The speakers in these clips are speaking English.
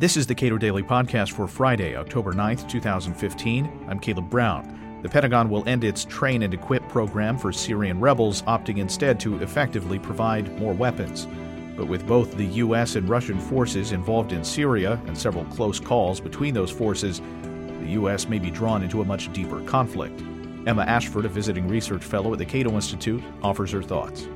This is the Cato Daily Podcast for Friday, October 9th, 2015. I'm Caleb Brown. The Pentagon will end its train and equip program for Syrian rebels, opting instead to effectively provide more weapons. But with both the U.S. and Russian forces involved in Syria and several close calls between those forces, the U.S. may be drawn into a much deeper conflict. Emma Ashford, a visiting research fellow at the Cato Institute, offers her thoughts.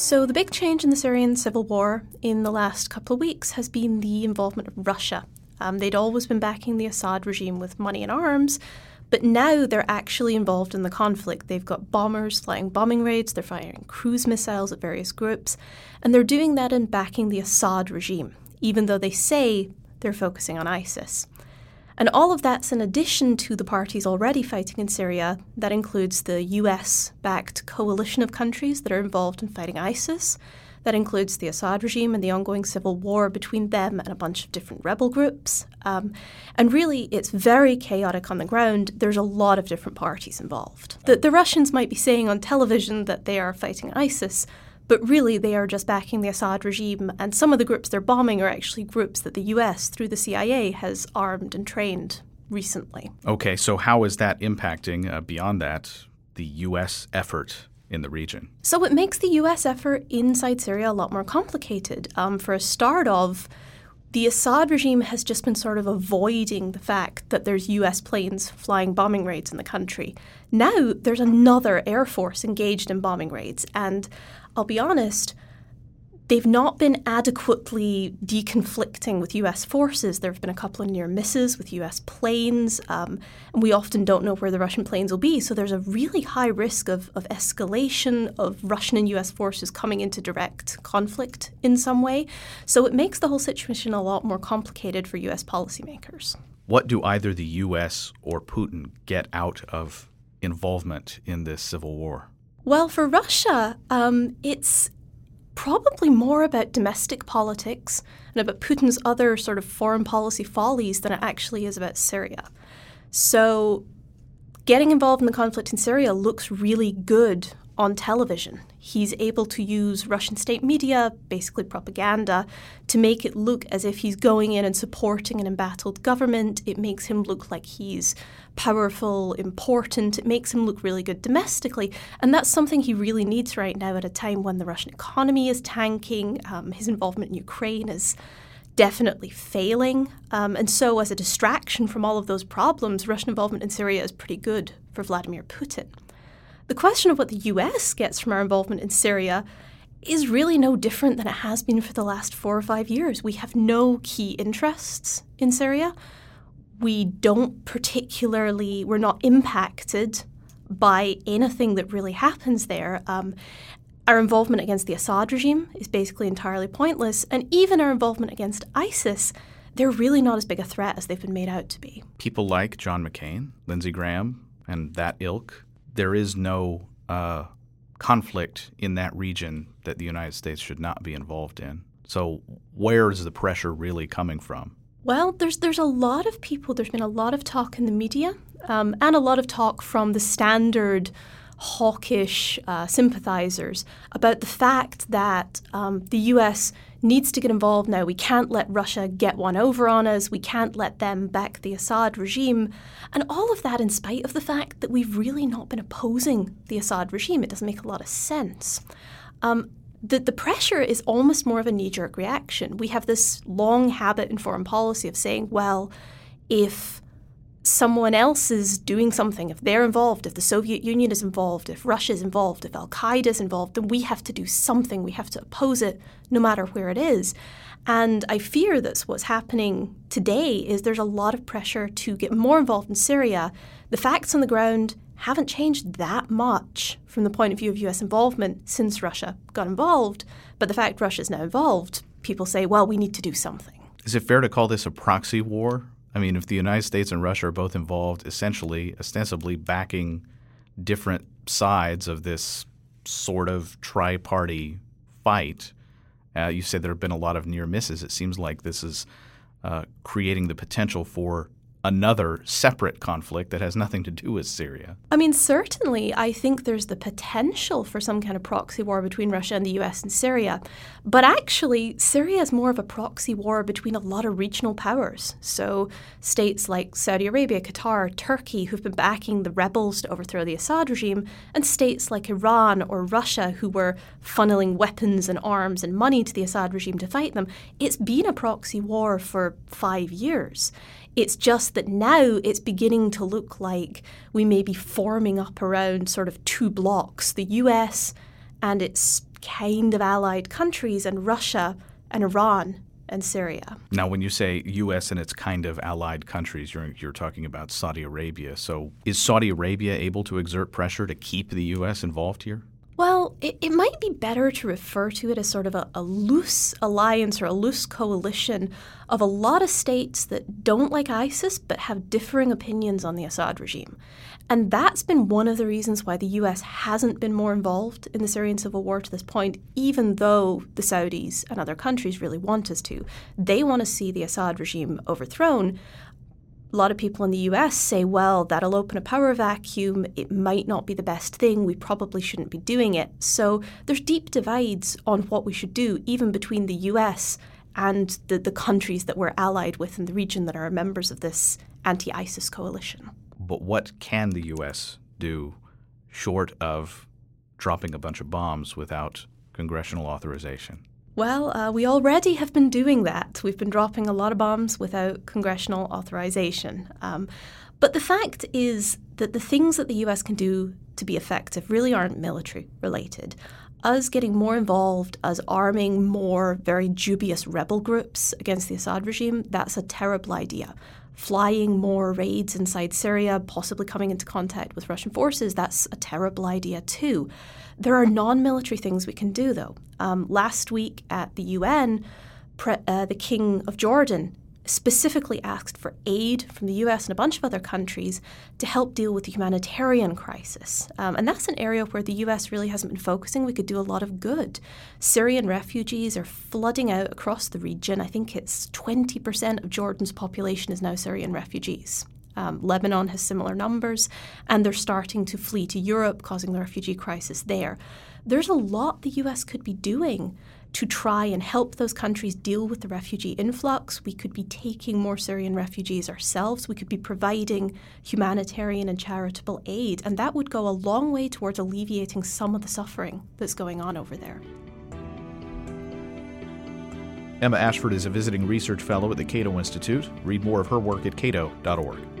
So, the big change in the Syrian civil war in the last couple of weeks has been the involvement of Russia. Um, they'd always been backing the Assad regime with money and arms, but now they're actually involved in the conflict. They've got bombers flying bombing raids, they're firing cruise missiles at various groups, and they're doing that in backing the Assad regime, even though they say they're focusing on ISIS. And all of that's in addition to the parties already fighting in Syria. That includes the US backed coalition of countries that are involved in fighting ISIS. That includes the Assad regime and the ongoing civil war between them and a bunch of different rebel groups. Um, and really, it's very chaotic on the ground. There's a lot of different parties involved. The, the Russians might be saying on television that they are fighting ISIS, but really, they are just backing the Assad regime, and some of the groups they're bombing are actually groups that the US, through the CIA, has armed and trained recently. Okay, so how is that impacting, uh, beyond that, the U.S. effort in the region? So it makes the U.S. effort inside Syria a lot more complicated. Um, for a start of, the Assad regime has just been sort of avoiding the fact that there's US planes flying bombing raids in the country. Now there's another air force engaged in bombing raids, and I'll be honest, they've not been adequately deconflicting with US forces. There have been a couple of near misses with US planes, um, and we often don't know where the Russian planes will be. So there's a really high risk of, of escalation of Russian and US forces coming into direct conflict in some way. So it makes the whole situation a lot more complicated for US policymakers. What do either the US or Putin get out of involvement in this civil war? Well, for Russia, um, it's probably more about domestic politics and about Putin's other sort of foreign policy follies than it actually is about Syria. So, getting involved in the conflict in Syria looks really good on television. He's able to use Russian state media, basically propaganda, to make it look as if he's going in and supporting an embattled government. It makes him look like he's powerful, important. It makes him look really good domestically. And that's something he really needs right now at a time when the Russian economy is tanking. Um, his involvement in Ukraine is definitely failing. Um, and so, as a distraction from all of those problems, Russian involvement in Syria is pretty good for Vladimir Putin. The question of what the US gets from our involvement in Syria is really no different than it has been for the last four or five years. We have no key interests in Syria. We don't particularly, we're not impacted by anything that really happens there. Um, our involvement against the Assad regime is basically entirely pointless, and even our involvement against ISIS, they're really not as big a threat as they've been made out to be. People like John McCain, Lindsey Graham, and that ilk there is no uh, conflict in that region that the United States should not be involved in. So, where is the pressure really coming from? Well, there's there's a lot of people. There's been a lot of talk in the media, um, and a lot of talk from the standard hawkish uh, sympathizers about the fact that um, the U.S needs to get involved now. We can't let Russia get one over on us. We can't let them back the Assad regime. And all of that in spite of the fact that we've really not been opposing the Assad regime. It doesn't make a lot of sense. Um, the, the pressure is almost more of a knee jerk reaction. We have this long habit in foreign policy of saying, well, if someone else is doing something, if they're involved, if the Soviet Union is involved, if Russia is involved, if Al Qaeda is involved, then we have to do something. We have to oppose it no matter where it is. And I fear that what's happening today is there's a lot of pressure to get more involved in Syria. The facts on the ground haven't changed that much from the point of view of US involvement since Russia got involved. But the fact Russia is now involved, people say, well, we need to do something. Is it fair to call this a proxy war I mean, if the United States and Russia are both involved, essentially, ostensibly backing different sides of this sort of tri party fight, uh, you said there have been a lot of near misses. It seems like this is uh, creating the potential for another separate conflict that has nothing to do with Syria. I mean, certainly, I think there's the potential for some kind of proxy war between Russia and the US and Syria. But actually, Syria is more of a proxy war between a lot of regional powers. So, states like Saudi Arabia, Qatar, Turkey, who've been backing the rebels to overthrow the Assad regime, and states like Iran or Russia, who were funneling weapons and arms and money to the Assad regime to fight them. It's been a proxy war for five years. It's just that now it's beginning to look like we may be forming up around sort of two blocks the US and its kind of allied countries, and Russia and Iran and Syria. Now, when you say U.S. and its kind of allied countries, you're, you're talking about Saudi Arabia. So, is Saudi Arabia able to exert pressure to keep the U.S. involved here? It, it might be better to refer to it as sort of a, a loose alliance or a loose coalition of a lot of states that don't like ISIS but have differing opinions on the Assad regime. And that's been one of the reasons why the US hasn't been more involved in the Syrian civil war to this point, even though the Saudis and other countries really want us to. They want to see the Assad regime overthrown a lot of people in the US say, well, that'll open a power vacuum. It might not be the best thing. We probably shouldn't be doing it. So there's deep divides on what we should do, even between the US and the, the countries that we're allied with in the region that are members of this anti ISIS coalition. But what can the US do short of dropping a bunch of bombs without congressional authorization? Well, uh, we already have been doing that. We've been dropping a lot of bombs without congressional authorization. Um, but the fact is that the things that the US can do to be effective really aren't military related. Us getting more involved, us arming more very dubious rebel groups against the Assad regime, that's a terrible idea. Flying more raids inside Syria, possibly coming into contact with Russian forces, that's a terrible idea too. There are non military things we can do, though. Um, last week at the UN, pre- uh, the King of Jordan specifically asked for aid from the US and a bunch of other countries to help deal with the humanitarian crisis. Um, and that's an area where the US really hasn't been focusing. We could do a lot of good. Syrian refugees are flooding out across the region. I think it's 20% of Jordan's population is now Syrian refugees. Um, Lebanon has similar numbers, and they're starting to flee to Europe, causing the refugee crisis there. There's a lot the US could be doing to try and help those countries deal with the refugee influx. We could be taking more Syrian refugees ourselves. We could be providing humanitarian and charitable aid, and that would go a long way towards alleviating some of the suffering that's going on over there. Emma Ashford is a visiting research fellow at the Cato Institute. Read more of her work at cato.org.